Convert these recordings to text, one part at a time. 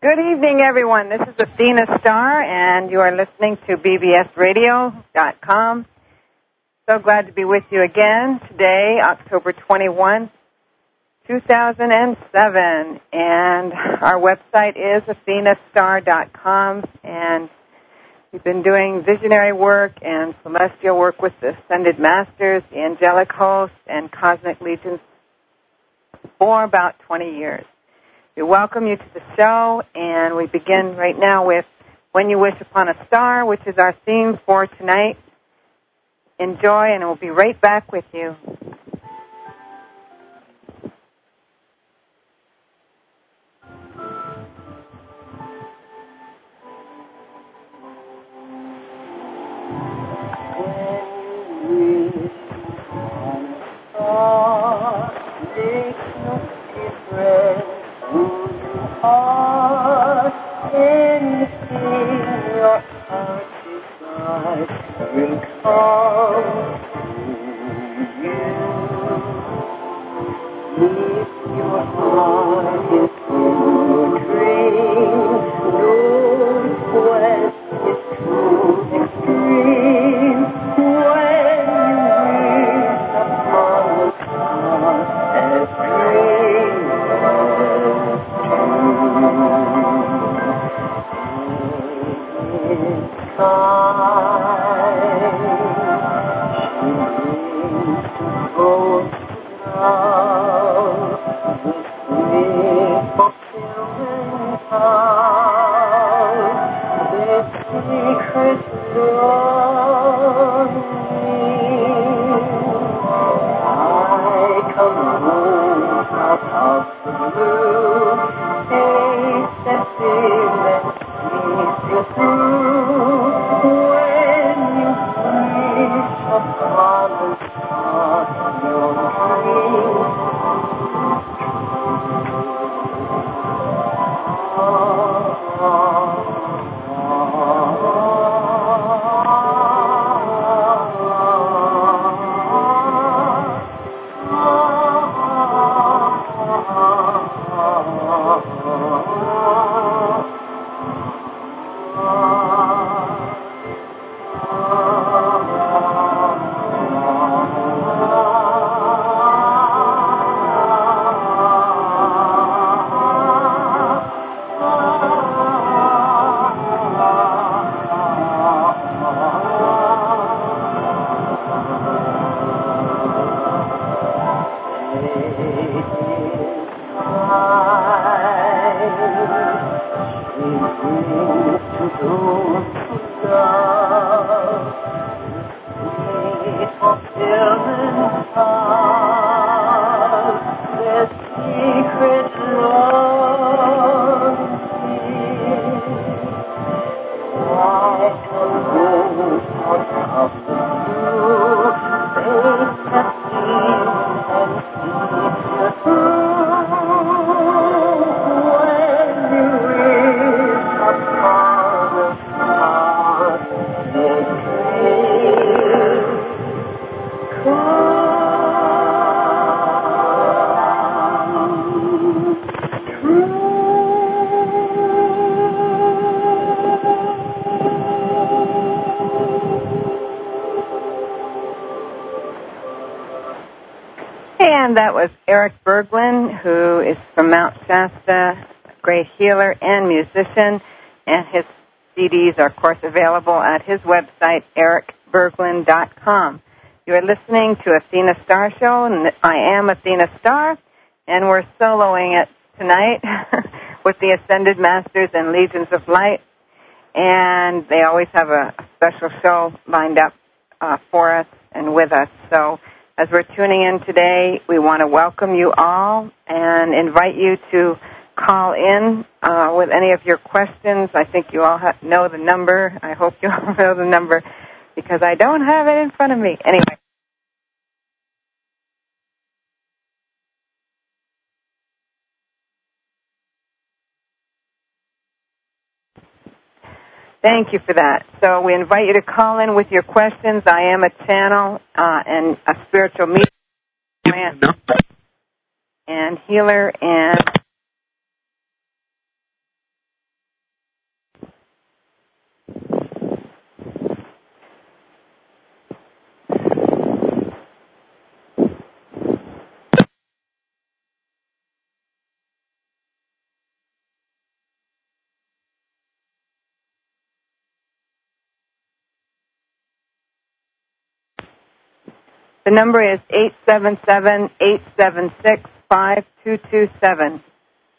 Good evening, everyone. This is Athena Star, and you are listening to bbsradio.com. So glad to be with you again today, October 21, 2007. And our website is athenastar.com, and we've been doing visionary work and celestial work with the Ascended Masters, the angelic hosts, and cosmic legions for about 20 years. We welcome you to the show, and we begin right now with When You Wish Upon a Star, which is our theme for tonight. Enjoy, and we'll be right back with you. will come to you. Lift your heart And and his CDs are, of course, available at his website, ericberglund.com. You are listening to Athena Star Show, and I am Athena Star, and we're soloing it tonight with the Ascended Masters and Legions of Light, and they always have a special show lined up uh, for us and with us. So as we're tuning in today, we want to welcome you all and invite you to call in uh, with any of your questions. I think you all have, know the number. I hope you all know the number because I don't have it in front of me. Anyway. Thank you for that. So we invite you to call in with your questions. I am a channel uh, and a spiritual medium and healer and The number is 877-876-5227.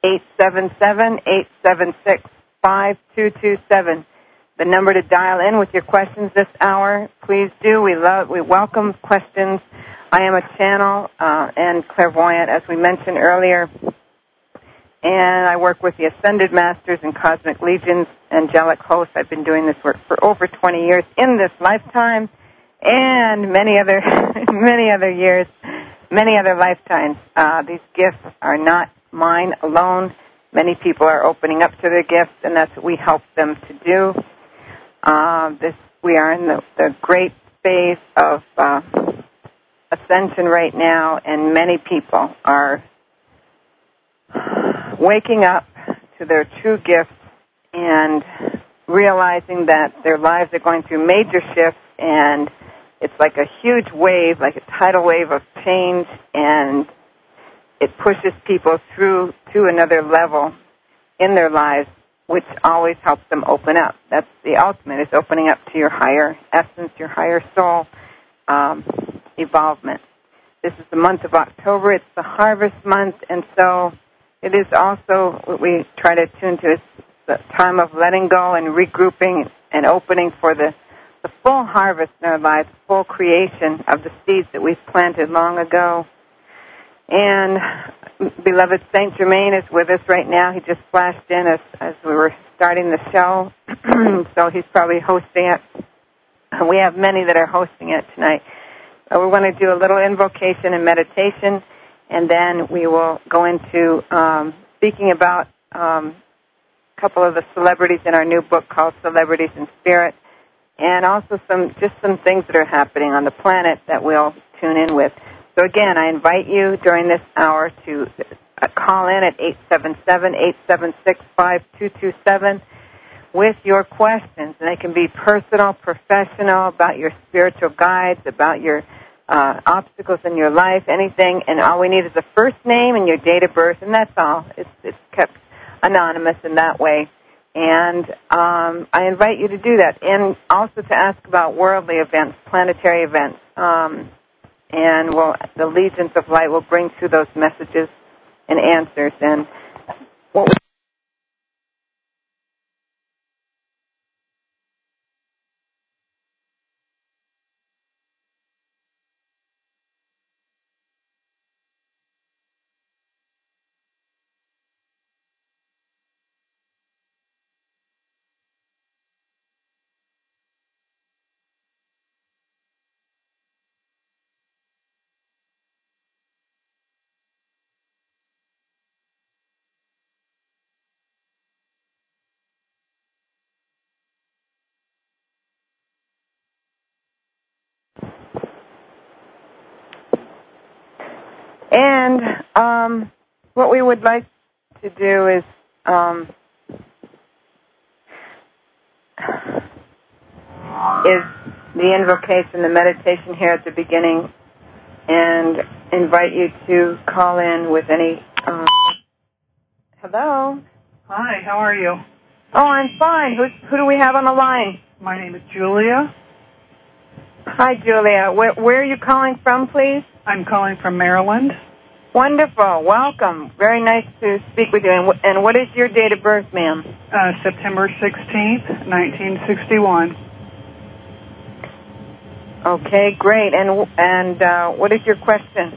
877-876-5227. The number to dial in with your questions this hour. Please do. We love, we welcome questions. I am a channel uh, and clairvoyant, as we mentioned earlier, and I work with the Ascended Masters and Cosmic Legions, angelic hosts. I've been doing this work for over 20 years in this lifetime, and many other many other years, many other lifetimes. Uh, these gifts are not mine alone. Many people are opening up to their gifts, and that's what we help them to do. Uh, this we are in the, the great phase of uh, ascension right now, and many people are waking up to their true gifts and realizing that their lives are going through major shifts and it's like a huge wave, like a tidal wave of change and it pushes people through to another level in their lives, which always helps them open up. That's the ultimate, is opening up to your higher essence, your higher soul um, evolvement. This is the month of October. It's the harvest month, and so it is also what we try to tune to is the time of letting go and regrouping and opening for the, the full harvest in our lives, full creation of the seeds that we've planted long ago. And beloved Saint Germain is with us right now. He just flashed in as, as we were starting the show, so he's probably hosting it. We have many that are hosting it tonight. We're going to do a little invocation and meditation and then we will go into um, speaking about um, a couple of the celebrities in our new book called Celebrities in Spirit, and also some just some things that are happening on the planet that we'll tune in with. So again, I invite you during this hour to uh, call in at 877-876-5227 with your questions. And they can be personal, professional, about your spiritual guides, about your uh, obstacles in your life, anything, and all we need is a first name and your date of birth, and that's all. It's, it's kept anonymous in that way. And um, I invite you to do that, and also to ask about worldly events, planetary events. Um, and we'll, the legions of light will bring through those messages and answers. And what And um, what we would like to do is um, is the invocation, the meditation here at the beginning, and invite you to call in with any. Um, hello. Hi. How are you? Oh, I'm fine. Who who do we have on the line? My name is Julia. Hi, Julia. Where, where are you calling from, please? I'm calling from Maryland. Wonderful. Welcome. Very nice to speak with you. And, and what is your date of birth, ma'am? Uh, September 16th, 1961. Okay, great. And and uh, what is your question?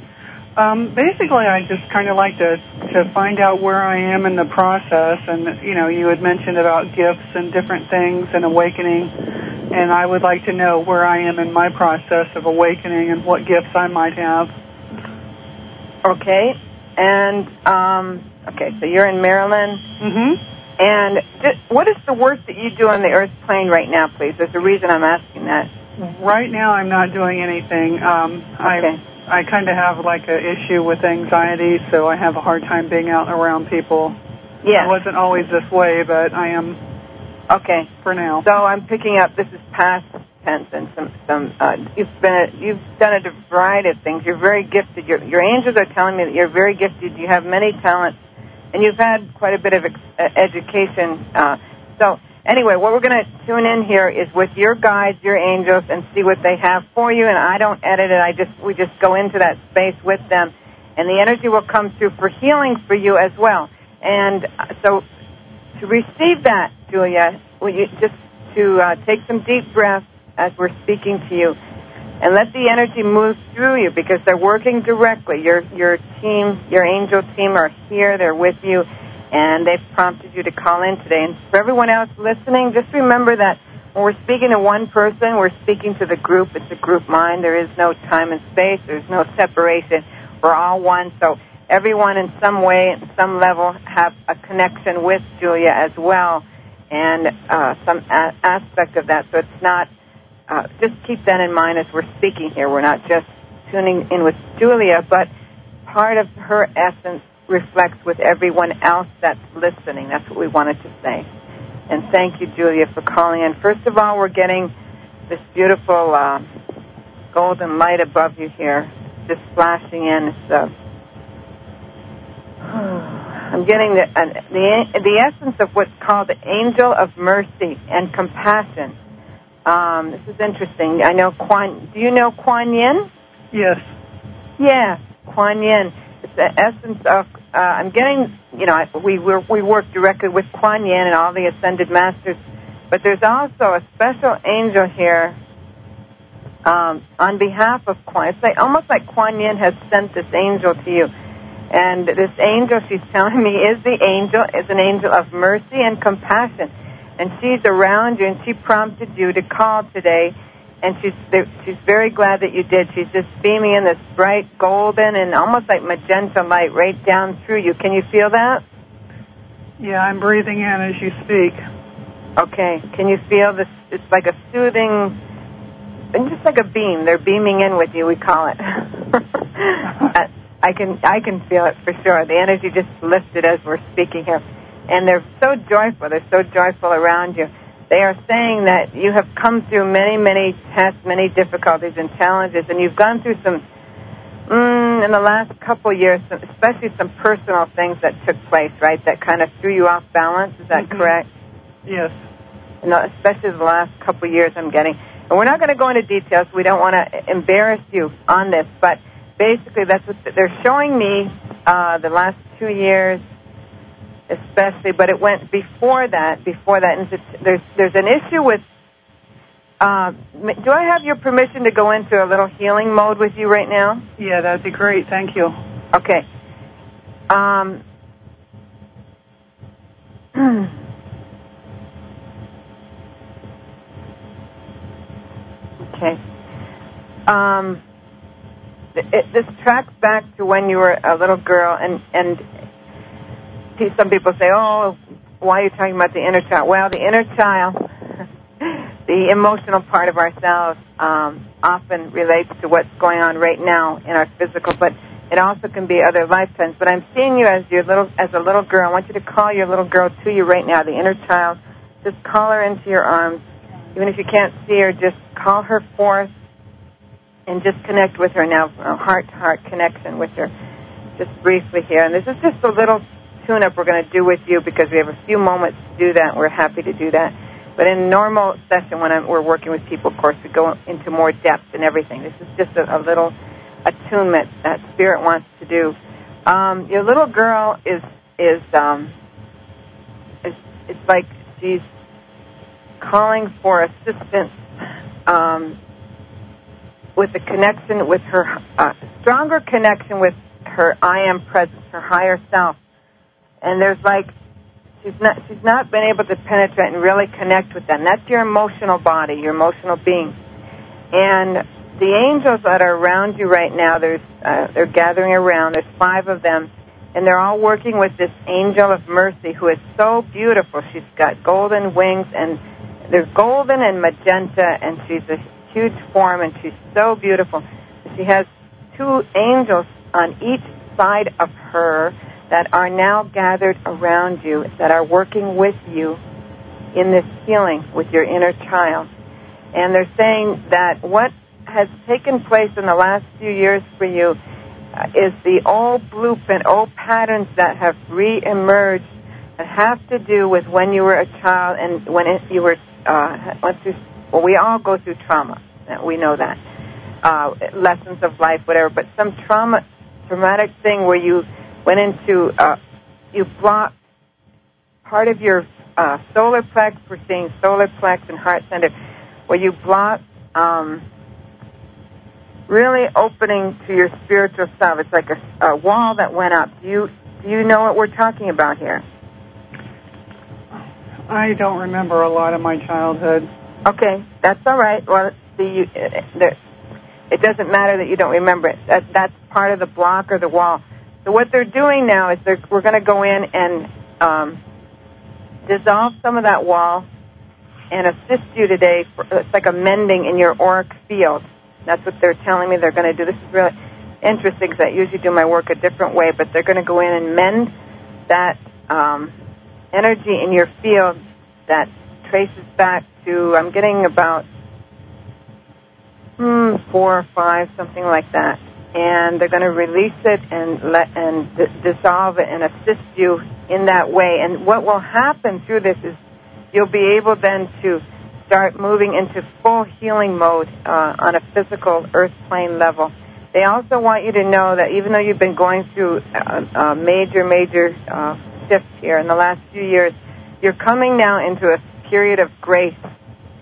Um, basically, I just kind of like to to find out where I am in the process. And you know, you had mentioned about gifts and different things and awakening, and I would like to know where I am in my process of awakening and what gifts I might have. Okay. And um, okay, so you're in Maryland. Mm-hmm. And th- what is the work that you do on the Earth plane right now, please? There's a reason I'm asking that. Right now, I'm not doing anything. Um, okay. I I kind of have like an issue with anxiety, so I have a hard time being out around people. Yeah. I wasn't always this way, but I am. Okay. For now. So I'm picking up. This is past tense and some some. Uh, you've been a, you've done a variety of things. You're very gifted. Your your angels are telling me that you're very gifted. You have many talents, and you've had quite a bit of ex- uh, education. Uh, so anyway, what we're going to tune in here is with your guides, your angels, and see what they have for you. And I don't edit it. I just we just go into that space with them, and the energy will come through for healing for you as well. And uh, so, to receive that, Julia, will you just to uh, take some deep breaths as we're speaking to you, and let the energy move through you because they're working directly. Your your team, your angel team, are here. They're with you and they've prompted you to call in today. And for everyone else listening, just remember that when we're speaking to one person, we're speaking to the group. It's a group mind. There is no time and space. There's no separation. We're all one. So everyone in some way, some level, have a connection with Julia as well, and uh, some a- aspect of that. So it's not. Uh, just keep that in mind as we're speaking here. We're not just tuning in with Julia, but part of her essence reflects with everyone else that's listening. That's what we wanted to say. And thank you, Julia, for calling in. First of all, we're getting this beautiful uh, golden light above you here, just flashing in. It's, uh, I'm getting the, uh, the the essence of what's called the angel of mercy and compassion. Um, this is interesting. I know Kuan. Do you know Kuan Yin? Yes. Yeah, Kuan Yin. It's the essence of uh, I'm getting, you know, we we work directly with Kuan Yin and all the ascended masters, but there's also a special angel here um, on behalf of Kuan. It's like almost like Kuan Yin has sent this angel to you, and this angel, she's telling me, is the angel is an angel of mercy and compassion, and she's around you, and she prompted you to call today and she's she's very glad that you did. She's just beaming in this bright golden and almost like magenta light right down through you. Can you feel that? Yeah, I'm breathing in as you speak. Okay. Can you feel this? It's like a soothing, and just like a beam. They're beaming in with you. We call it. I can I can feel it for sure. The energy just lifted as we're speaking here, and they're so joyful. They're so joyful around you they are saying that you have come through many, many tests, many difficulties and challenges, and you've gone through some, mm, in the last couple years, especially some personal things that took place, right, that kind of threw you off balance. Is that mm-hmm. correct? Yes. And especially the last couple years I'm getting. And we're not going to go into details. We don't want to embarrass you on this, but basically that's what they're showing me uh, the last two years especially, but it went before that. Before that, and there's there's an issue with. Uh, do I have your permission to go into a little healing mode with you right now? Yeah, that'd be great. Thank you. Okay. Um, okay. Um, it, this tracks back to when you were a little girl, and and some people say, oh, why are you talking about the inner child? Well, the inner child, the emotional part of ourselves, um, often relates to what's going on right now in our physical, but it also can be other lifetimes. But I'm seeing you as your little, as a little girl. I want you to call your little girl to you right now, the inner child. Just call her into your arms. Even if you can't see her, just call her forth and just connect with her now, a heart-to-heart connection with her, just briefly here. And this is just a little tune-up we're going to do with you because we have a few moments to do that, and we're happy to do that. But in normal session, when I'm, we're working with people, of course, we go into more depth and everything. This is just a, a little attunement that Spirit wants to do. Um, your little girl is is um, is it's like she's calling for assistance um, with a connection with her uh, stronger connection with her I am presence, her higher self and there's like she's not she's not been able to penetrate and really connect with them. That's your emotional body, your emotional being, and the angels that are around you right now. There's uh, they're gathering around. There's five of them, and they're all working with this angel of mercy who is so beautiful. She's got golden wings and they're golden and magenta, and she's a huge form, and she's so beautiful. She has two angels on each side of her that are now gathered around you, that are working with you in this healing with your inner child. And they're saying that what has taken place in the last few years for you uh, is the old blueprint, old patterns that have re-emerged that have to do with when you were a child and when you were uh, went through. Well, we all go through trauma. We know that uh, lessons of life, whatever. But some trauma, traumatic thing where you went into uh, you blocked part of your uh, solar plex. We're seeing solar plex and heart center, where you blocked. Um, really opening to your spiritual self. It's like a, a wall that went up. Do you do you know what we're talking about here? I don't remember a lot of my childhood. Okay, that's all right. Well, see, you, uh, it doesn't matter that you don't remember it. That, that's part of the block or the wall. So what they're doing now is they're, we're going to go in and um, dissolve some of that wall and assist you today. For, it's like a mending in your auric field. That's what they're telling me they're going to do. This is really interesting because I usually do my work a different way, but they're going to go in and mend that um, energy in your field that traces back to, I'm getting about hmm, four or five, something like that. And they're going to release it and let and d- dissolve it and assist you in that way. And what will happen through this is you'll be able then to start moving into full healing mode uh, on a physical earth plane level. They also want you to know that even though you've been going through a, a major, major uh, shift here in the last few years, you're coming now into a period of grace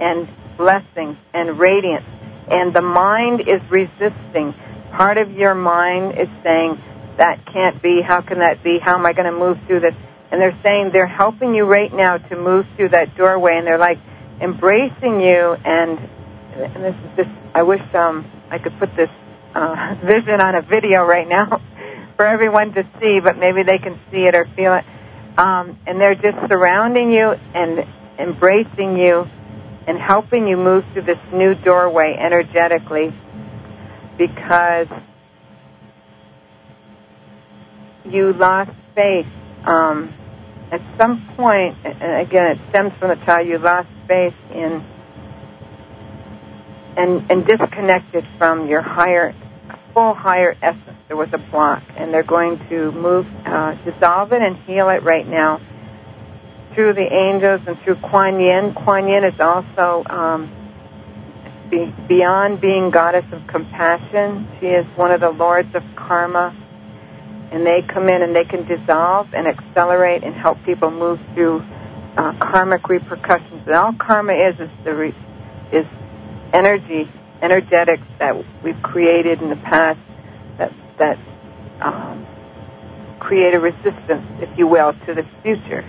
and blessing and radiance. And the mind is resisting. Part of your mind is saying, that can't be. How can that be? How am I going to move through this? And they're saying they're helping you right now to move through that doorway. And they're like embracing you. And, and this is just, I wish um, I could put this uh, vision on a video right now for everyone to see, but maybe they can see it or feel it. Um, and they're just surrounding you and embracing you and helping you move through this new doorway energetically because you lost faith. Um, at some point. and again, it stems from the child, you lost faith in and, and disconnected from your higher, full higher essence. There was a block, and they're going to move, uh, dissolve it and heal it right now through the angels and through Kuan Yin. Kuan Yin is also um, be, beyond being goddess of compassion. She is one of the lords of karma, and they come in and they can dissolve and accelerate and help people move through uh, karmic repercussions. And all karma is is the re- is energy, energetics that we've created in the past that that um, create a resistance, if you will, to the future.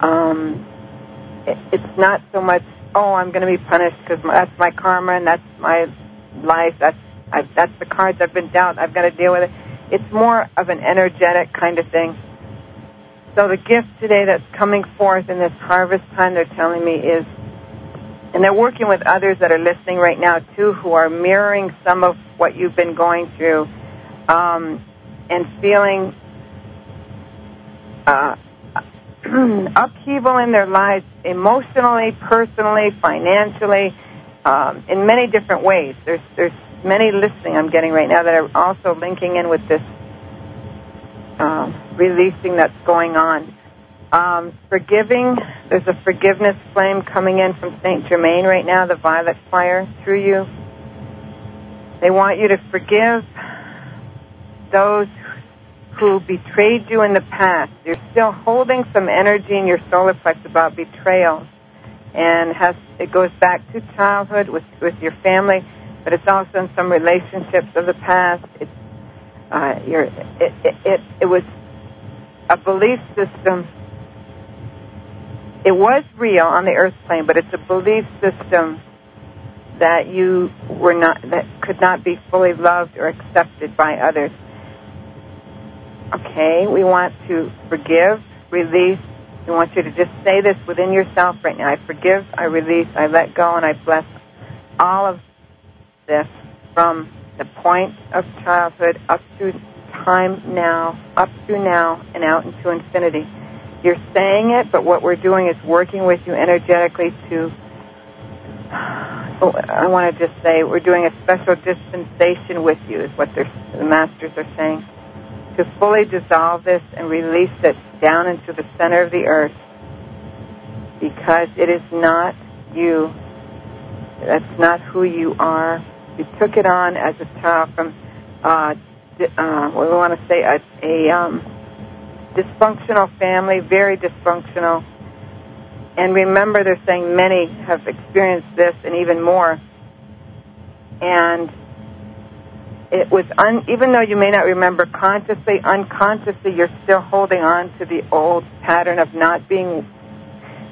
Um, it, it's not so much, oh, I'm going to be punished because that's my karma and that's my life. That's I, that's the cards I've been dealt. I've got to deal with it. It's more of an energetic kind of thing. So the gift today that's coming forth in this harvest time, they're telling me is and they're working with others that are listening right now too, who are mirroring some of what you've been going through, um, and feeling uh, upheaval in their lives, emotionally, personally, financially, um, in many different ways. There's there's many listening I'm getting right now that are also linking in with this uh, releasing that's going on. Um, forgiving, there's a forgiveness flame coming in from St. Germain right now, the violet fire through you. They want you to forgive those who betrayed you in the past. You're still holding some energy in your solar plex about betrayal, and has it goes back to childhood with with your family, but it's also in some relationships of the past. Uh, your it, it, it, it was a belief system it was real on the earth plane, but it's a belief system that you were not that could not be fully loved or accepted by others. Okay, we want to forgive, release. We want you to just say this within yourself right now. I forgive, I release, I let go, and I bless all of this from the point of childhood up through time now, up through now, and out into infinity. You're saying it, but what we're doing is working with you energetically to. Oh, I want to just say we're doing a special dispensation with you, is what the masters are saying, to fully dissolve this and release it down into the center of the earth because it is not you. That's not who you are. You took it on as a child from, uh, uh, what do we want to say, a, a um, dysfunctional family, very dysfunctional. And remember, they're saying many have experienced this and even more. And it was un, even though you may not remember consciously, unconsciously, you're still holding on to the old pattern of not being,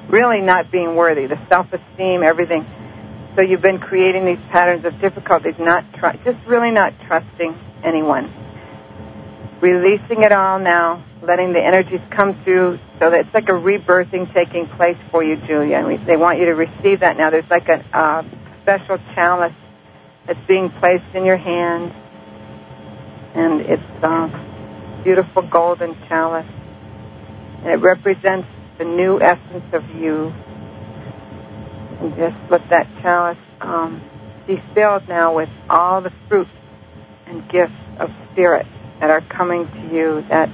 really not being worthy, the self-esteem, everything. So you've been creating these patterns of difficulties, not tr- just really not trusting anyone. Releasing it all now, letting the energies come through, so that it's like a rebirthing taking place for you, Julia. And we, they want you to receive that now. There's like a uh, special chalice that's being placed in your hand and it's a beautiful golden chalice. And it represents the new essence of you. And just let that chalice um, be filled now with all the fruits and gifts of spirit that are coming to you that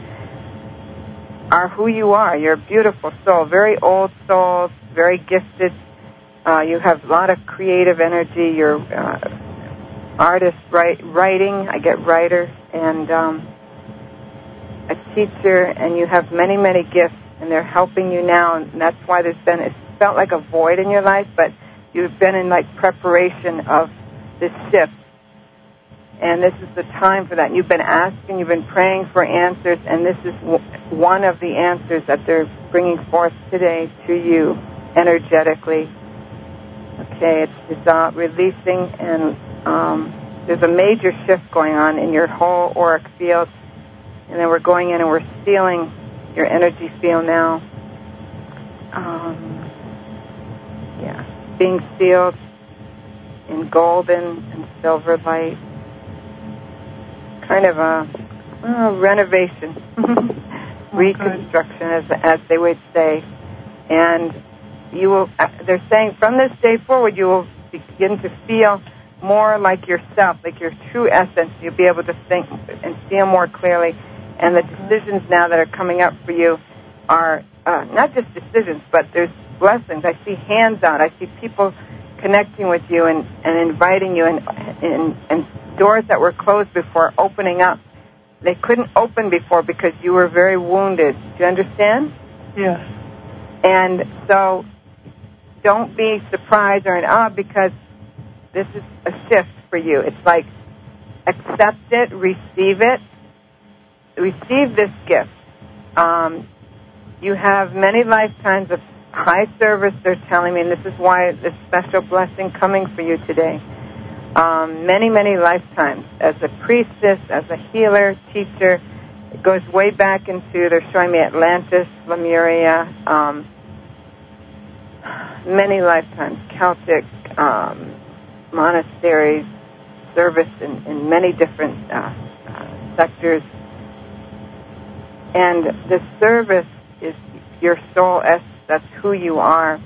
are who you are. You're a beautiful soul, very old soul, very gifted. Uh, you have a lot of creative energy. You're uh, artist, write, writing. I get writer and um, a teacher, and you have many, many gifts, and they're helping you now, and that's why there's been it felt like a void in your life, but you've been in like preparation of this shift. And this is the time for that. You've been asking, you've been praying for answers, and this is one of the answers that they're bringing forth today to you energetically. Okay, it's dissolved, releasing and um, there's a major shift going on in your whole auric field. And then we're going in and we're sealing your energy field now. Um, yeah, being sealed in golden and silver light. Kind of a well, renovation, Oh, reconstruction, as as they would say. And you will. uh, They're saying from this day forward, you will begin to feel more like yourself, like your true essence. You'll be able to think and feel more clearly. And the decisions now that are coming up for you are uh, not just decisions, but there's blessings. I see hands out. I see people connecting with you and, and inviting you, and, and, and doors that were closed before opening up. They couldn't open before because you were very wounded. Do you understand? Yes. And so don't be surprised or in awe because this is a shift for you. It's like accept it, receive it, receive this gift. Um, you have many lifetimes of high service, they're telling me, and this is why this special blessing coming for you today. Um, many, many lifetimes as a priestess, as a healer, teacher. It goes way back into, they're showing me Atlantis, Lemuria, um, many lifetimes, Celtic, um, monasteries, service in, in many different uh, uh, sectors. And the service is your soul essence. That's who you are.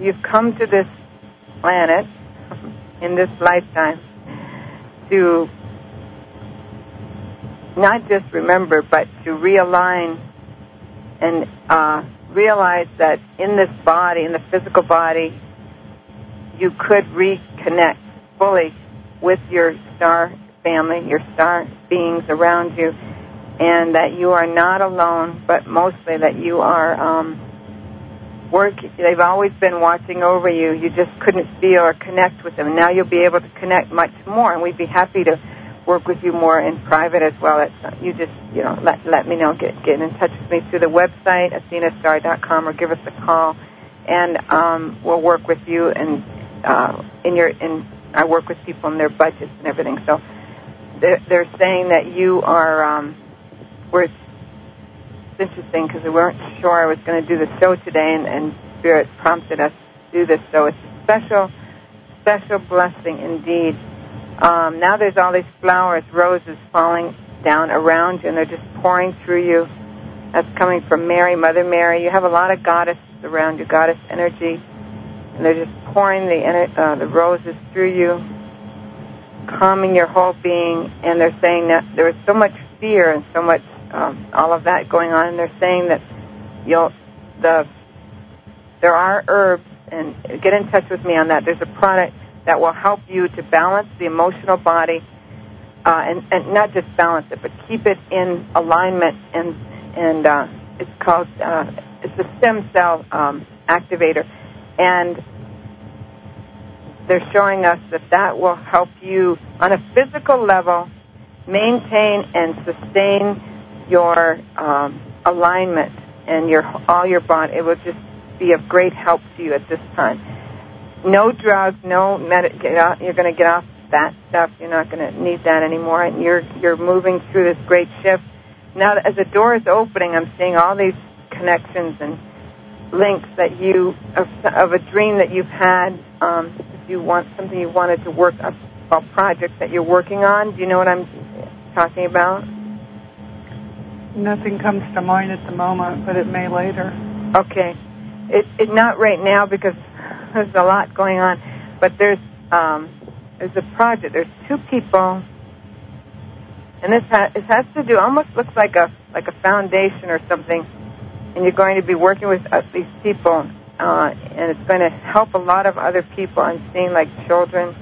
You've come to this planet in this lifetime to not just remember, but to realign and uh, realize that in this body, in the physical body, you could reconnect fully with your star family, your star beings around you, and that you are not alone, but mostly that you are um, working. They've always been watching over you. You just couldn't feel or connect with them. Now you'll be able to connect much more, and we'd be happy to work with you more in private as well. It's, you just, you know, let let me know. Get get in touch with me through the website athenastar.com or give us a call, and um, we'll work with you and uh, in your in I work with people and their budgets and everything. So they're, they're saying that you are. Um, we're it's interesting because we weren't sure I was going to do the show today, and, and Spirit prompted us to do this. So it's a special, special blessing indeed. Um, now there's all these flowers, roses falling down around you, and they're just pouring through you. That's coming from Mary, Mother Mary. You have a lot of goddesses around you, goddess energy and they're just pouring the uh, the roses through you, calming your whole being. And they're saying that there is so much fear and so much um, all of that going on. And they're saying that you'll the there are herbs and get in touch with me on that. There's a product that will help you to balance the emotional body uh, and, and not just balance it, but keep it in alignment. And and uh, it's called uh, it's a stem cell um, activator, and they're showing us that that will help you on a physical level maintain and sustain your um, alignment and your all your body. It will just be of great help to you at this time. No drugs, no med- get off, you're going to get off that stuff. You're not going to need that anymore. And you're you're moving through this great shift. Now, as the door is opening, I'm seeing all these connections and links that you of, of a dream that you've had. Um, you want something you wanted to work up, a project that you're working on. Do you know what I'm talking about? Nothing comes to mind at the moment, but it may later. Okay, it, it not right now because there's a lot going on, but there's um, there's a project. There's two people, and this ha- it has to do almost looks like a like a foundation or something, and you're going to be working with uh, these people, uh, and it's going to help a lot of other people. I'm seeing like children,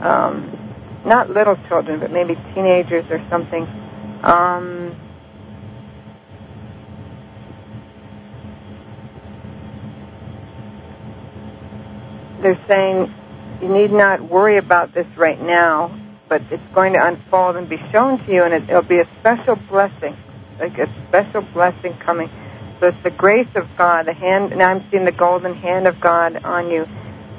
um, not little children, but maybe teenagers or something. Um, they're saying you need not worry about this right now, but it's going to unfold and be shown to you, and it, it'll be a special blessing, like a special blessing coming. So the grace of God, the hand. Now I'm seeing the golden hand of God on you.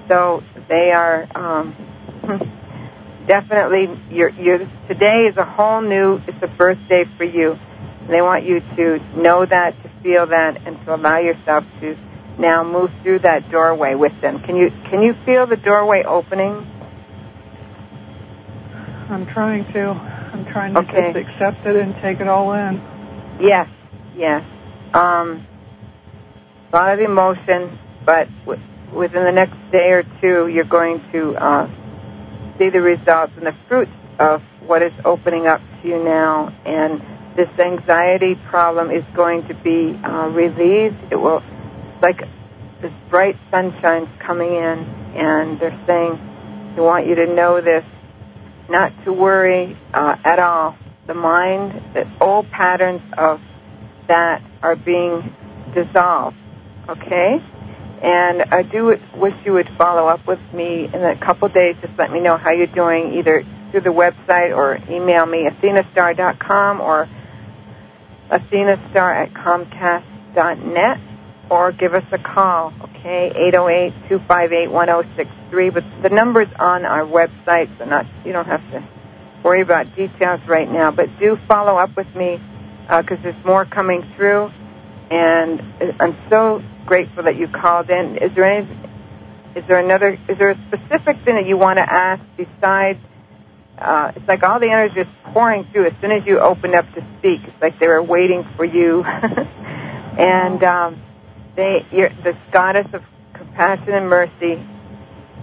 So they are um, definitely. You're, you're, today is a whole new. It's a birthday for you. And they want you to know that, to feel that, and to allow yourself to now move through that doorway with them. Can you can you feel the doorway opening? I'm trying to. I'm trying to Okay. just accept it and take it all in. Yes, yes. Um, a lot of emotion, but w- within the next day or two, you're going to uh, see the results and the fruits of what is opening up to you now. And this anxiety problem is going to be uh, relieved. It will, like this bright sunshine's coming in, and they're saying they want you to know this, not to worry uh, at all. The mind, the old patterns of that are being dissolved. Okay? And I do wish you would follow up with me in a couple days. Just let me know how you're doing, either through the website or email me, athenastar.com or athenastar at comcast.net or give us a call, okay? 808-258-1063. But the number's on our website, so not you don't have to worry about details right now. But do follow up with me because there's more coming through. And I'm so grateful that you called in. Is there any? Is there another? Is there a specific thing that you want to ask besides? Uh, it's like all the energy is pouring through as soon as you open up to speak. It's like they were waiting for you. and um, they, you're, this goddess of compassion and mercy.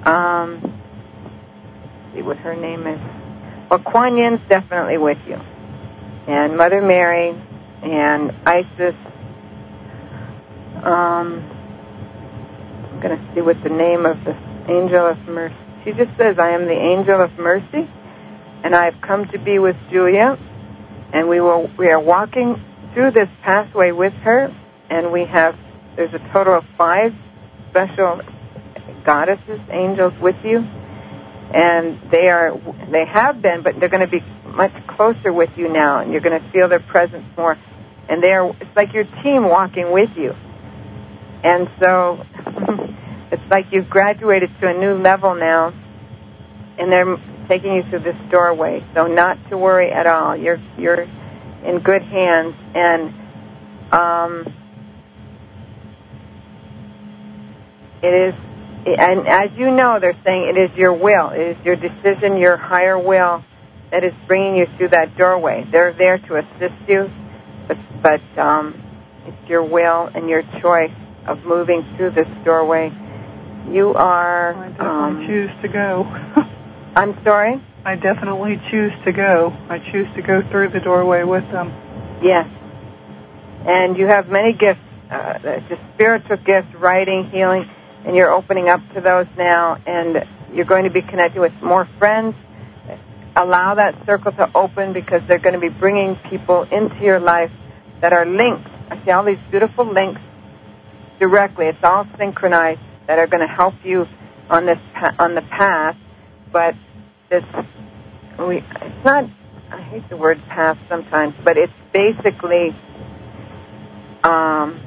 Um, see what her name is. Well, Kuan Yin's definitely with you, and Mother Mary, and Isis. Um, I'm going to see what the name of the angel of mercy. She just says, "I am the angel of mercy, and I have come to be with Julia, and we will we are walking through this pathway with her, and we have there's a total of five special goddesses, angels with you, and they are they have been, but they're going to be much closer with you now, and you're going to feel their presence more, and they are it's like your team walking with you, and so it's like you've graduated to a new level now, and they're taking you through this doorway. So not to worry at all. You're you're in good hands, and um, it is. And as you know, they're saying it is your will, it is your decision, your higher will that is bringing you through that doorway. They're there to assist you, but but um, it's your will and your choice of moving through this doorway. You are. I definitely Um, choose to go. I'm sorry. I definitely choose to go. I choose to go through the doorway with them. Yes. And you have many gifts uh, just spiritual gifts, writing, healing, and you're opening up to those now, and you're going to be connected with more friends. Allow that circle to open because they're going to be bringing people into your life that are linked. I see all these beautiful links directly. It's all synchronized that are going to help you on this on the path. But this, we, it's not. I hate the word path sometimes, but it's basically um,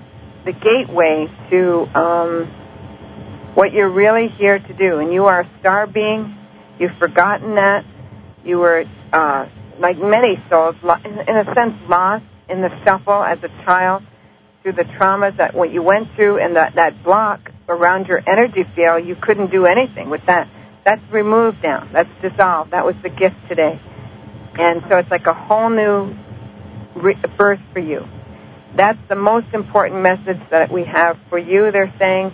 the gateway to um, what you're really here to do. And you are a star being. You've forgotten that. You were, uh, like many souls, in a sense, lost in the shuffle as a child through the traumas that what you went through and that, that block around your energy field, you couldn't do anything with that. That's removed now. That's dissolved. That was the gift today. And so it's like a whole new re- birth for you. That's the most important message that we have for you, they're saying.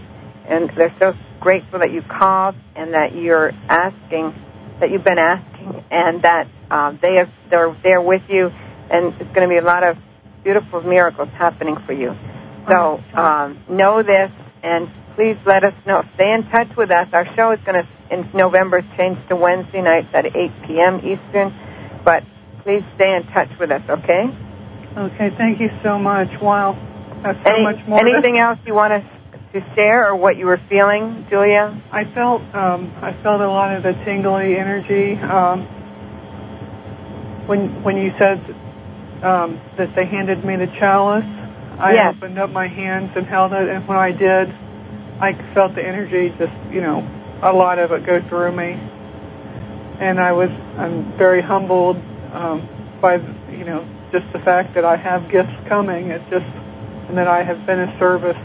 And they're so grateful that you called and that you're asking, that you've been asking, and that uh, they are they're there with you. And it's going to be a lot of beautiful miracles happening for you. So um, know this, and please let us know. Stay in touch with us. Our show is going to, in November, change to Wednesday nights at 8 p.m. Eastern. But please stay in touch with us, okay? Okay, thank you so much. Wow, that's so Any, much more. Anything else you want to to share, or what you were feeling, Julia? I felt um, I felt a lot of the tingly energy um, when when you said um, that they handed me the chalice. I yes. opened up my hands and held it, and when I did, I felt the energy just, you know, a lot of it go through me. And I was, I'm very humbled um, by, you know, just the fact that I have gifts coming. It just, and that I have been a service,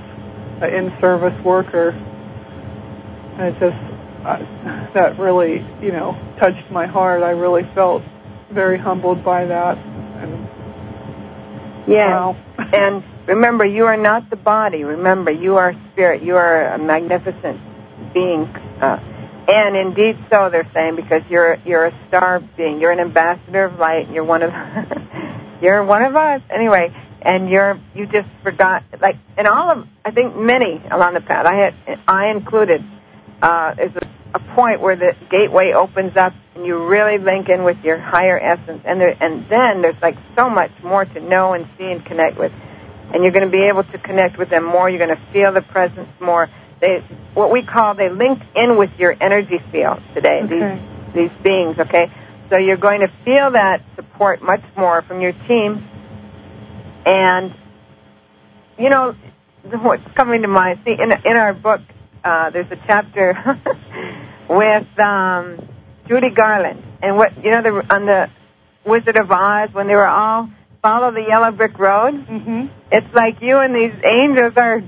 an in-service worker. And it just, uh, that really, you know, touched my heart. I really felt very humbled by that. And Yes. Wow. and remember, you are not the body. Remember, you are spirit. You are a magnificent being. Uh, and indeed, so they're saying because you're you're a star being. You're an ambassador of light. You're one of you're one of us anyway. And you're you just forgot like in all of I think many along the path. I had I included. Uh, is a a point where the gateway opens up and you really link in with your higher essence and there, and then there's like so much more to know and see and connect with and you're going to be able to connect with them more you're going to feel the presence more they what we call they link in with your energy field today okay. these these beings okay so you're going to feel that support much more from your team and you know what's coming to mind see in in our book uh, there's a chapter with um, Judy Garland, and what you know the on the Wizard of Oz when they were all follow the yellow brick road. Mm-hmm. It's like you and these angels are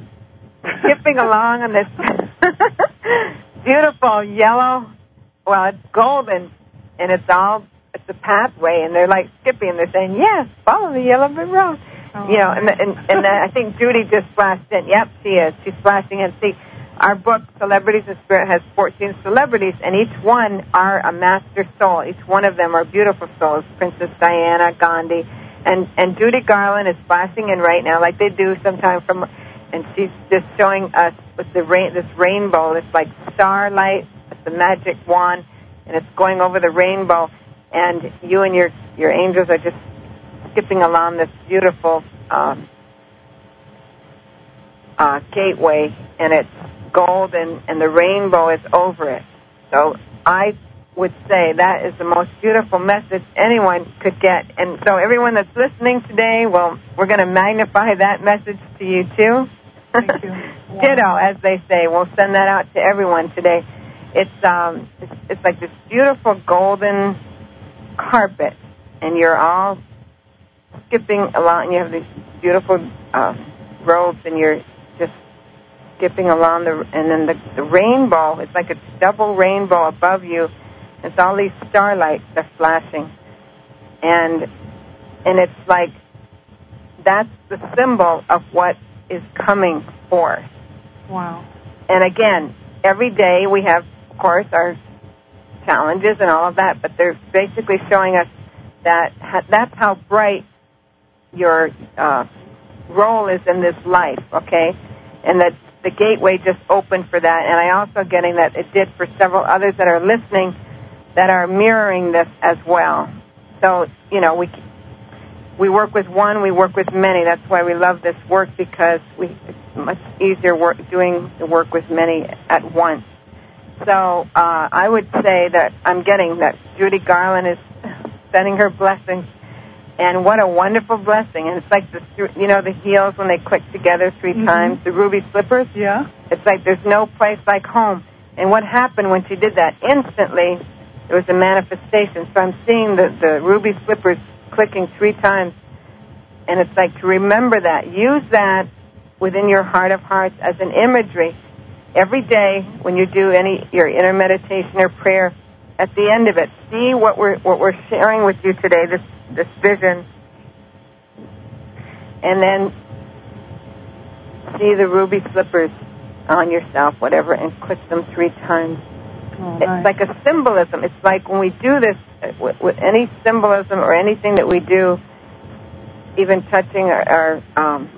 skipping along on this beautiful yellow. Well, it's golden, and it's all it's a pathway, and they're like skipping. And they're saying, "Yes, follow the yellow brick road." Oh. You know, and and and I think Judy just splashed in. Yep, she is. She's splashing in. See, our book, Celebrities in Spirit, has 14 celebrities, and each one are a master soul. Each one of them are beautiful souls. Princess Diana, Gandhi, and and Judy Garland is flashing in right now, like they do sometimes from, and she's just showing us with the rain, this rainbow. It's like starlight, it's the magic wand, and it's going over the rainbow, and you and your your angels are just skipping along this beautiful um, uh, gateway, and it's gold and, and the rainbow is over it. So I would say that is the most beautiful message anyone could get. And so everyone that's listening today, well, we're going to magnify that message to you too. Thank you. Wow. Ditto, as they say. We'll send that out to everyone today. It's um, it's, it's like this beautiful golden carpet, and you're all skipping along. And you have these beautiful uh, robes, and you're just skipping along the, and then the, the rainbow. It's like a double rainbow above you. It's all these starlights that are flashing, and and it's like that's the symbol of what is coming forth. Wow. And again, every day we have, of course, our challenges and all of that, but they're basically showing us that that's how bright your uh, role is in this life, okay? And that the gateway just opened for that. And I also getting that it did for several others that are listening that are mirroring this as well. So, you know, we we work with one, we work with many. That's why we love this work because we it's much easier work doing the work with many at once. So uh, I would say that I'm getting that Judy Garland is sending her blessings, and what a wonderful blessing! And it's like the you know the heels when they click together 3 Mhm. times, the ruby slippers. Yeah. It's like there's no place like home. And what happened when she did that? Instantly, there was a manifestation. So I'm seeing the, the ruby slippers clicking three times. And it's like to remember that. Use that within your heart of hearts as an imagery. Every day when you do any your inner meditation or prayer, at the end of it, see what we're what we're sharing with you today, this this vision. And then see the ruby slippers on yourself, whatever, and click them three times. Oh, It's like a symbolism. It's like when we do this uh, with, with any symbolism or anything that we do, even touching our, our um,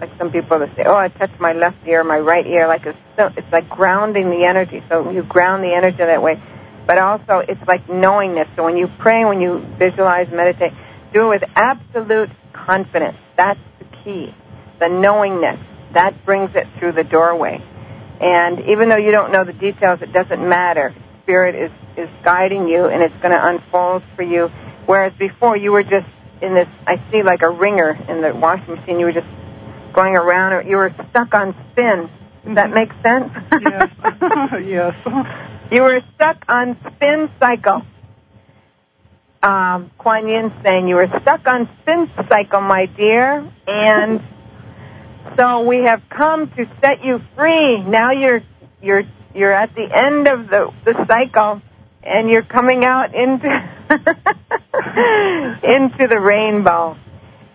like some people that say, "Oh, I touched my left ear, my right ear," like it's so, it's like grounding the energy. So you ground the energy that way. But also, it's like knowingness. So when you pray, when you visualize, meditate, do it with absolute confidence. That's the key. The knowingness that brings it through the doorway. And even though you don't know the details, it doesn't matter. Spirit is, is guiding you and it's going to unfold for you. Whereas before you were just in this, I see like a ringer in the washing machine. You were just going around or you were stuck on spin. Does that Mhm. make sense? yes. yes. You were stuck on spin cycle. Um, Kuan Yin saying you were stuck on spin cycle, my dear, and so we have come to set you free. Now you're you're you're at the end of the the cycle, and you're coming out into into the rainbow,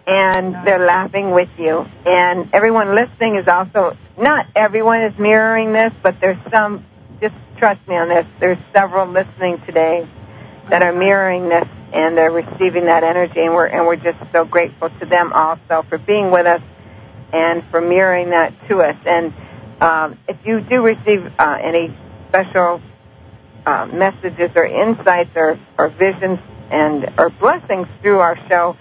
and they're laughing with you. And everyone listening is also not everyone is mirroring this, but there's some. Just trust me on this. There's several listening today that are mirroring this and they're receiving that energy and we're and we're just so grateful to them also for being with us and for mirroring that to us and um, if you do receive uh, any special uh, messages or insights or, or visions and or blessings through our show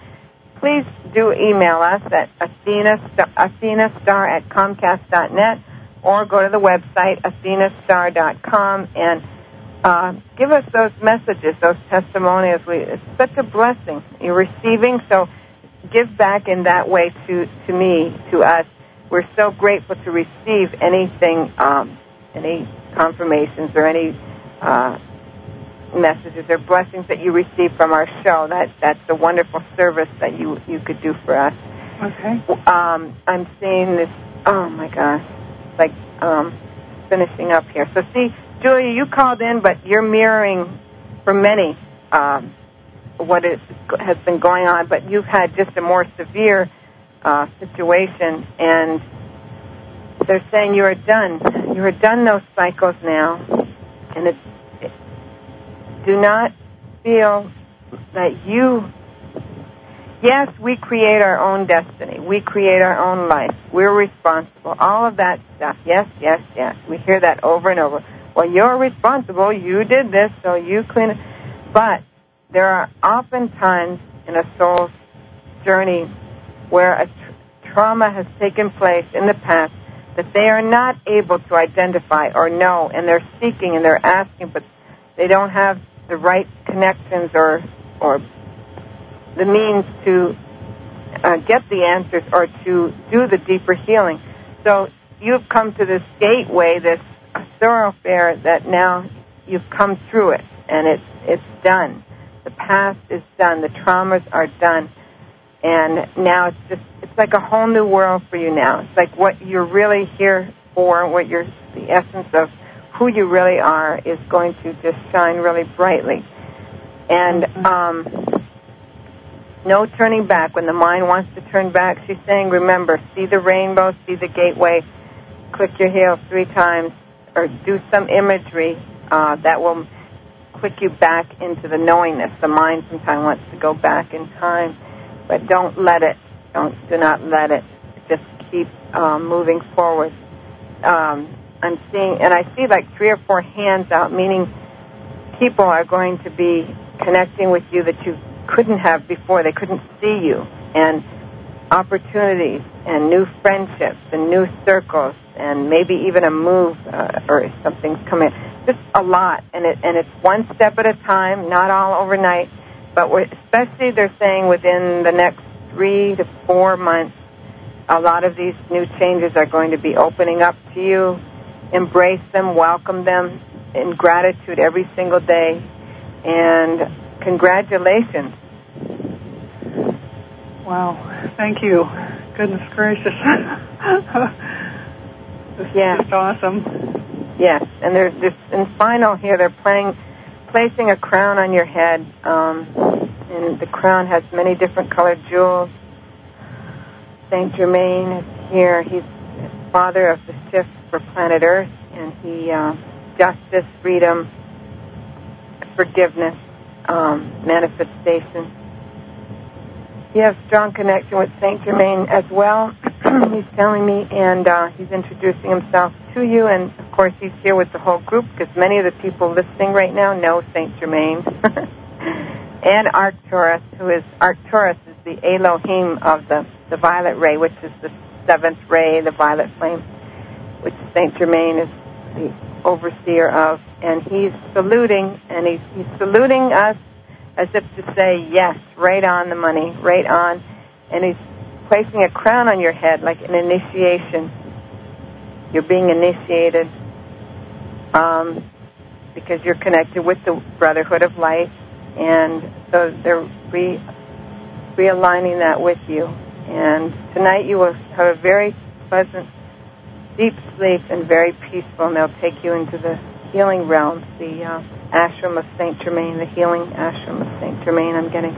please do email us at athena, athenastar at comcast.net or go to the website athenastar.com and uh, give us those messages, those testimonials. We, it's such a blessing you're receiving. So give back in that way to to me, to us. We're so grateful to receive anything, um, any confirmations or any uh, messages or blessings that you receive from our show. That that's a wonderful service that you you could do for us. Okay. Um, I'm seeing this. Oh my gosh, like um, finishing up here. So see, Julia, you called in, but you're mirroring for many um, what is, has been going on, but you've had just a more severe uh, situation, and they're saying you are done. You are done those cycles now, and it's, it, do not feel that you. Yes, we create our own destiny. We create our own life. We're responsible. All of that stuff. Yes, yes, yes. We hear that over and over. Well, you're responsible. You did this, so you clean it. But there are often times in a soul's journey where a tr- trauma has taken place in the past that they are not able to identify or know, and they're seeking and they're asking, but they don't have the right connections or or the means to uh, get the answers or to do the deeper healing. So you've come to this gateway, this thoroughfare that now you've come through it, and it's it's done. The past is done. The traumas are done, and now it's just it's like a whole new world for you now. It's like what you're really here for, what you're the essence of who you really are is going to just shine really brightly, and um, no turning back. When the mind wants to turn back, she's saying, remember, see the rainbow, see the gateway, click your heels three times, or do some imagery uh, that will click you back into the knowingness. The mind sometimes wants to go back in time, but don't let it. Don't do not let it. Just keep um, moving forward. Um, I'm seeing, and I see like three or four hands out, meaning people are going to be connecting with you that you couldn't have before. They couldn't see you, and opportunities, and new friendships, and new circles, and maybe even a move uh, or something's coming. Just a lot, and it and it's one step at a time, not all overnight. But especially, they're saying within the next three to four months, a lot of these new changes are going to be opening up to you. Embrace them, welcome them in gratitude every single day, and congratulations. Wow, thank you. Goodness gracious. this yeah. is just awesome. Yes, and there's this in final here. They're playing, placing a crown on your head, um, and the crown has many different colored jewels. Saint Germain is here. He's father of the shift for planet Earth, and he uh, justice, freedom, forgiveness, um, manifestation. You have strong connection with Saint Germain as well. he's telling me, and uh, he's introducing himself to you. And of course, he's here with the whole group because many of the people listening right now know Saint Germain and Arcturus, who is Arcturus is the Elohim of the the violet ray, which is the seventh ray, the violet flame, which Saint Germain is the overseer of, and he's saluting, and he's, he's saluting us as if to say, yes, right on the money, right on, and he's placing a crown on your head like an initiation. You're being initiated um, because you're connected with the Brotherhood of Light, and so they're re- realigning that with you. And tonight you will have a very pleasant, deep sleep and very peaceful, and they'll take you into the healing realms, the uh, ashram of Saint Germain, the healing ashram of Saint Germain. I'm getting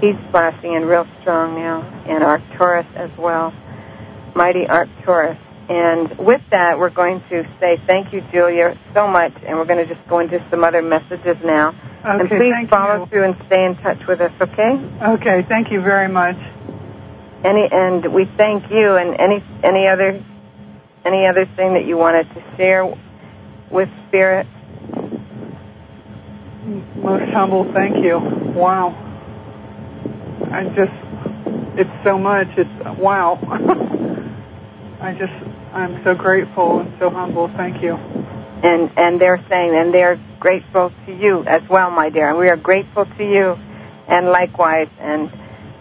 he's splashing in real strong now, and Arcturus as well, mighty Arcturus. And with that, we're going to say thank you, Julia, so much, and we're going to just go into some other messages now. Okay, and please follow you. through and stay in touch with us, okay? Okay, thank you very much. Any and we thank you and any any other any other thing that you wanted to share with Spirit. Most humble thank you. Wow. I just, it's so much. It's, wow. I just, I'm so grateful and so humble. Thank you. And and they're saying and they're grateful to you as well, my dear. And we are grateful to you and likewise and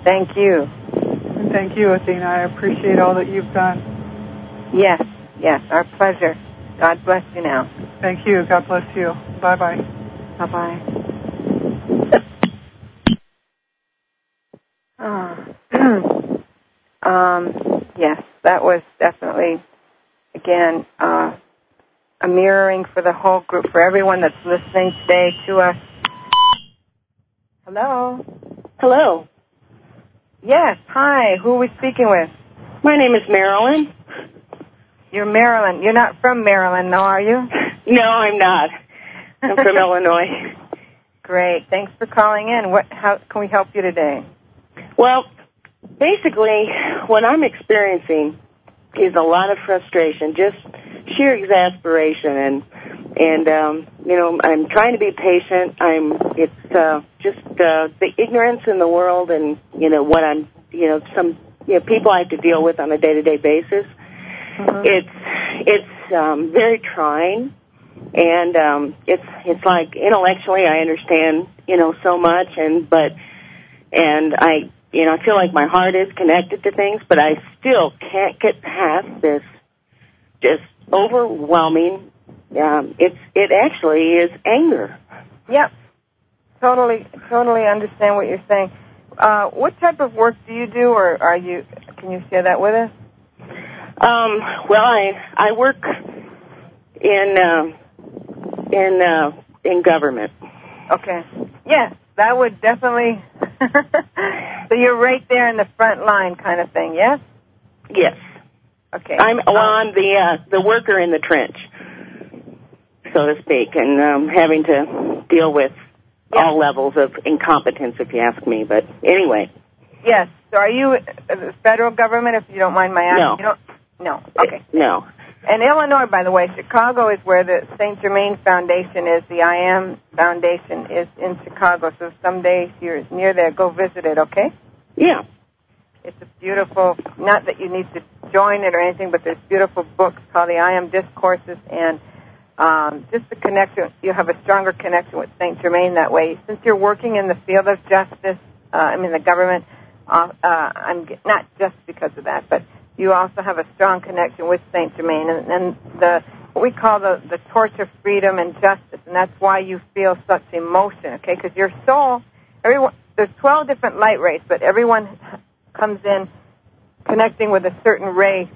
thank you. And thank you, Athena. I appreciate all that you've done. Yes, yes, our pleasure. God bless you now. Thank you. God bless you. Bye bye. Bye bye. Ah. Um, yes, that was definitely, again, uh, a mirroring for the whole group, for everyone that's listening today to us. Hello? Hello. Yes, hi. Who are we speaking with? My name is Marilyn. You're Maryland. You're not from Maryland, no, are you? No, I'm not. I'm from Illinois. Great. Thanks for calling in. What? How can we help you today? Well, basically, what I'm experiencing is a lot of frustration, just sheer exasperation, and and um, you know, I'm trying to be patient. I'm it's uh, just uh, the ignorance in the world, and you know what I'm, you know, some you know people I have to deal with on a day to day basis. Mhm. It's it's um, very trying, and um, it's it's like intellectually I understand you know so much, and but and I you know I feel like my heart is connected to things, but I still can't get past this just overwhelming. Um, it's it actually is anger. Yep. Totally, totally understand what you're saying. Uh, what type of work do you do, or are you? Can you share that with us? Um, well, I I work in um in uh, in government. Okay. Yes, that would definitely. so you're right there in the front line, kind of thing. Yes. Yes, Okay. I'm well, Um, the uh, the worker in the trench, so to speak, and um, having to deal with all levels of incompetence, if you ask me. But anyway, yes, So are you uh, the federal government, if you don't mind my asking? No. You don't, no. Okay. No. And Illinois, by the way, Chicago is where the St. Germain Foundation is. The I Am Foundation is in Chicago. So someday if you're near there, go visit it, okay? Yeah. It's a beautiful, not that you need to join it or anything, but there's beautiful books called the I Am Discourses and um, just the connection, you have a stronger connection with St. Germain that way. Since you're working in the field of justice, uh, I mean the government, uh, uh, I'm not just because of that, but you also have a strong connection with Saint Germain, and, and the what we call the the torch of freedom and justice, and that's why you feel such emotion. Okay, because your soul, everyone, there's 12 different light rays, but everyone comes in connecting with a certain ray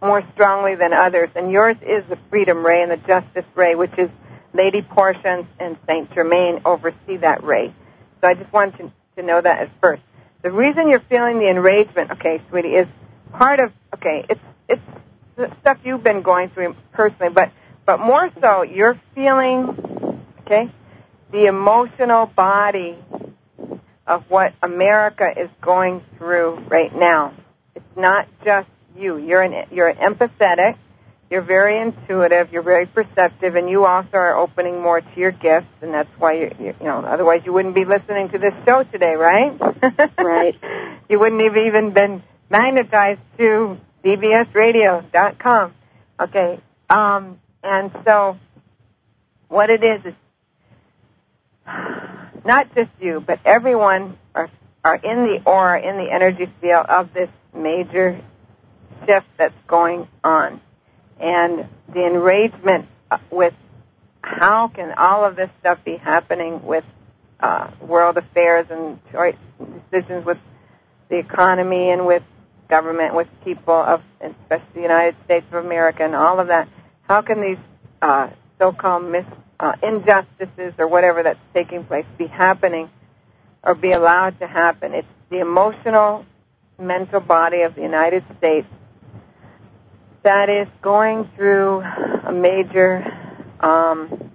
more strongly than others, and yours is the freedom ray and the justice ray, which is Lady Portia and Saint Germain oversee that ray. So I just wanted to, to know that at first. The reason you're feeling the enragement, okay, sweetie, is part of okay, it's it's the stuff you've been going through personally, but but more so, you're feeling okay the emotional body of what America is going through right now. It's not just you. You're an you're empathetic. You're very intuitive. You're very perceptive, and you also are opening more to your gifts, and that's why you you, you know. Otherwise, you wouldn't be listening to this show today, right? Right. you wouldn't have even been magnetized to bbsradio.com. Okay. Um, and so what it is is not just you, but everyone are, are in the aura, in the energy field of this major shift that's going on. And the enragement with how can all of this stuff be happening with uh, world affairs and choice decisions with the economy and with government, with people of, especially the United States of America and all of that. How can these uh, so-called mis, uh, injustices or whatever that's taking place be happening or be allowed to happen? It's the emotional, mental body of the United States that is going through a major um,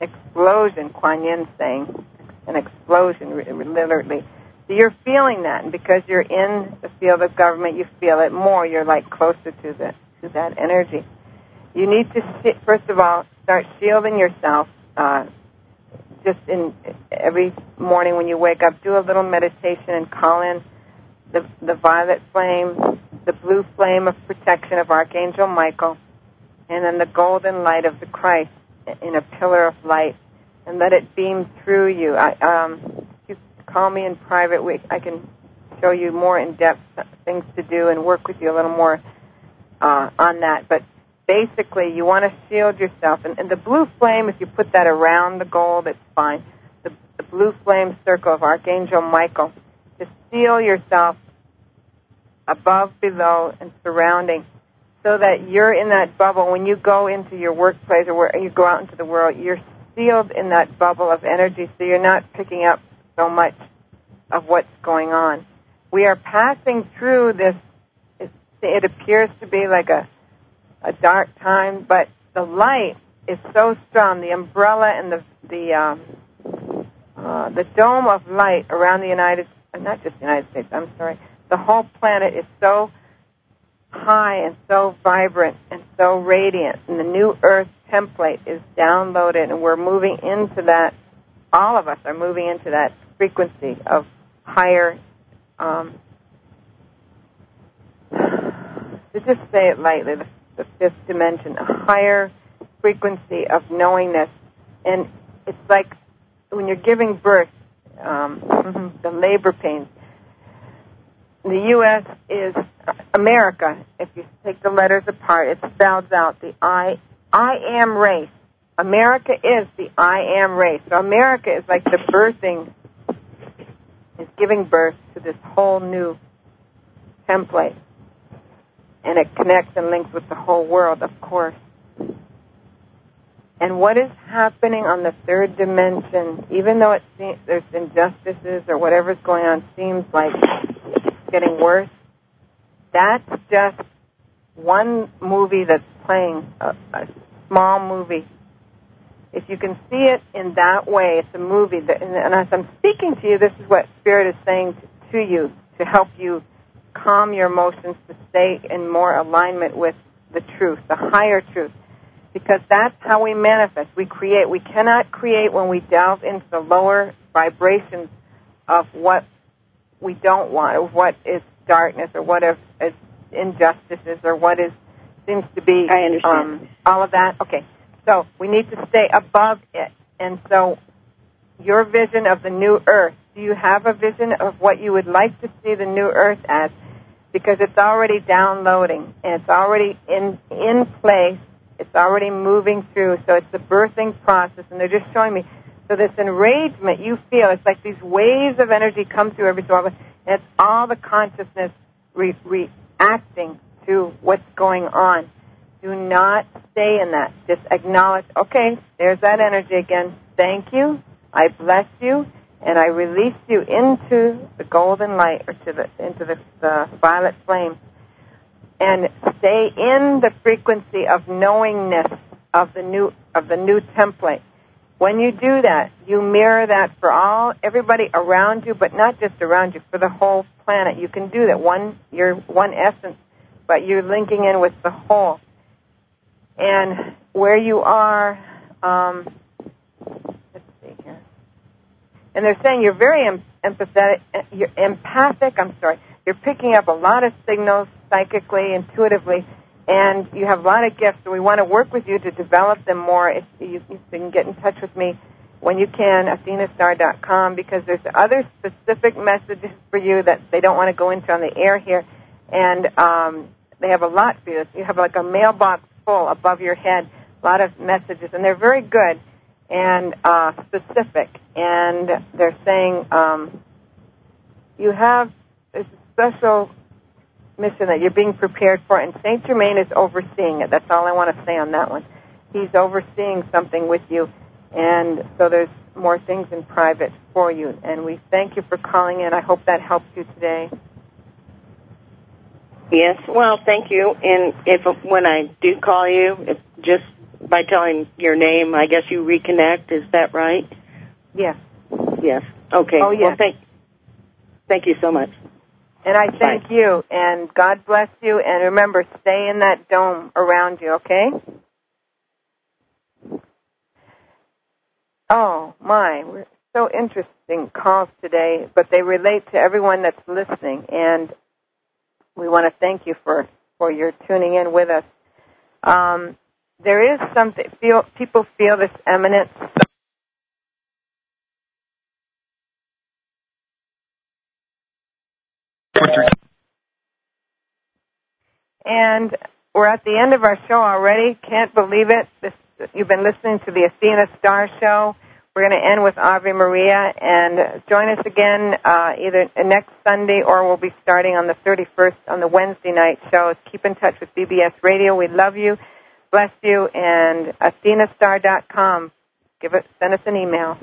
explosion. Kuan Yin saying an explosion, literally. So you're feeling that, and because you're in the field of government, you feel it more. You're like closer to the to that energy. You need to sit, first of all start shielding yourself. Uh, just in every morning when you wake up, do a little meditation and call in the the violet flame, the blue flame of protection of Archangel Michael, and then the golden light of the Christ in a pillar of light, and let it beam through you. I, um, call me in private. We, I can show you more in depth things to do and work with you a little more uh, on that. But basically, you want to shield yourself. And, and the blue flame, if you put that around the gold, it's fine. The, the blue flame circle of Archangel Michael to seal yourself above, below, and surrounding so that you're in that bubble. When you go into your workplace or where you go out into the world, you're sealed in that bubble of energy so you're not picking up so much of what's going on. We are passing through this. It, it appears to be like a a dark time, but the light is so strong. The umbrella and the the um, uh, the dome of light around the United, uh, not just the United States. I'm sorry. The whole planet is so high and so vibrant and so radiant, and the new Earth template is downloaded, and we're moving into that. All of us are moving into that frequency of higher. Um, to just say it lightly, the, the fifth dimension, a higher frequency of knowingness, and it's like when you're giving birth, um, the labor pains. The U.S. is America. If you take the letters apart, it spells out the I I am race. America is the I am race. So America is like the birthing is giving birth to this whole new template. And it connects and links with the whole world, of course. And what is happening on the third dimension, even though it seems there's injustices or whatever's going on seems like it's getting worse, that's just one movie that's playing, a, a small movie. If you can see it in that way, it's a movie. That, and as I'm speaking to you, this is what Spirit is saying to you to help you calm your emotions to stay in more alignment with the truth, the higher truth. Because that's how we manifest. We create. We cannot create when we delve into the lower vibrations of what we don't want, or what is darkness, or what is injustices, or what is seems to be I understand. Um, all of that. Okay, so we need to stay above it. And so, your vision of the new earth. Do you have a vision of what you would like to see the new earth as? Because it's already downloading and it's already in in place. It's already moving through. So it's the birthing process, and they're just showing me. So this enragement you feel, it's like these waves of energy come through every so often, and it's all the consciousness re- reacting to what's going on. Do not stay in that. Just acknowledge, okay, there's that energy again. Thank you. I bless you. And I release you into the golden light or to the, into the, the violet flame. And stay in the frequency of knowingness of the new, of the new template. When you do that, you mirror that for all, everybody around you, but not just around you, for the whole planet. You can do that. One, you're one essence, but you're linking in with the whole and where you are. Um, let's see here. And they're saying you're very em- empathetic. You're empathic. I'm sorry. You're picking up a lot of signals psychically, intuitively, and you have a lot of gifts. So we want to work with you to develop them more. If you, you can get in touch with me when you can, athenastar.com, because there's other specific messages for you that they don't want to go into on the air here, and um, they have a lot for you. You have like a mailbox full above your head, a lot of messages, and they're very good and uh, specific. And they're saying um, you have this special mission that you're being prepared for, and Saint Germain is overseeing it. That's all I want to say on that one. He's overseeing something with you, and so there's more things in private for you. And we thank you for calling in. I hope that helps you today. Yes. Well, thank you. And if when I do call you, if just by telling your name, I guess you reconnect. Is that right? Yes. Yes. Okay. Oh, yes. Well, thank thank you so much. And I thank Bye. you, and God bless you. And remember, stay in that dome around you, okay? Oh, my. We're so interesting calls today, but they relate to everyone that's listening. And we want to thank you for, for your tuning in with us. Um, there is something, feel, people feel this eminence. And we're at the end of our show already. Can't believe it. This, you've been listening to the Athena Star Show. We're going to end with Ave Maria and join us again uh, either next Sunday or we'll be starting on the 31st on the Wednesday night shows. Keep in touch with BBS Radio. We love you, bless you, and athenastar.com. Give it, send us an email.